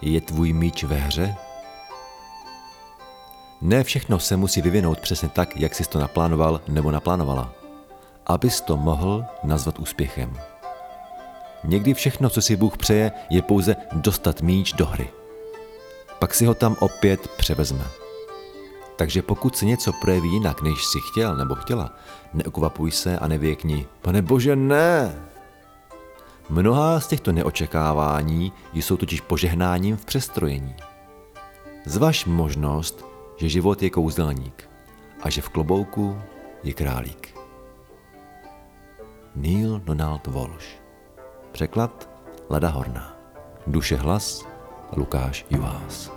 Je tvůj míč ve hře? Ne všechno se musí vyvinout přesně tak, jak jsi to naplánoval nebo naplánovala, abys to mohl nazvat úspěchem. Někdy všechno, co si Bůh přeje, je pouze dostat míč do hry. Pak si ho tam opět převezme. Takže pokud se něco projeví jinak, než si chtěl nebo chtěla, neokvapuj se a nevěkni, pane bože, ne! Mnohá z těchto neočekávání jsou totiž požehnáním v přestrojení. Zvaž možnost, že život je kouzelník a že v klobouku je králík. Neil Donald Walsh Překlad Lada Horná Duše hlas Lukáš Juhás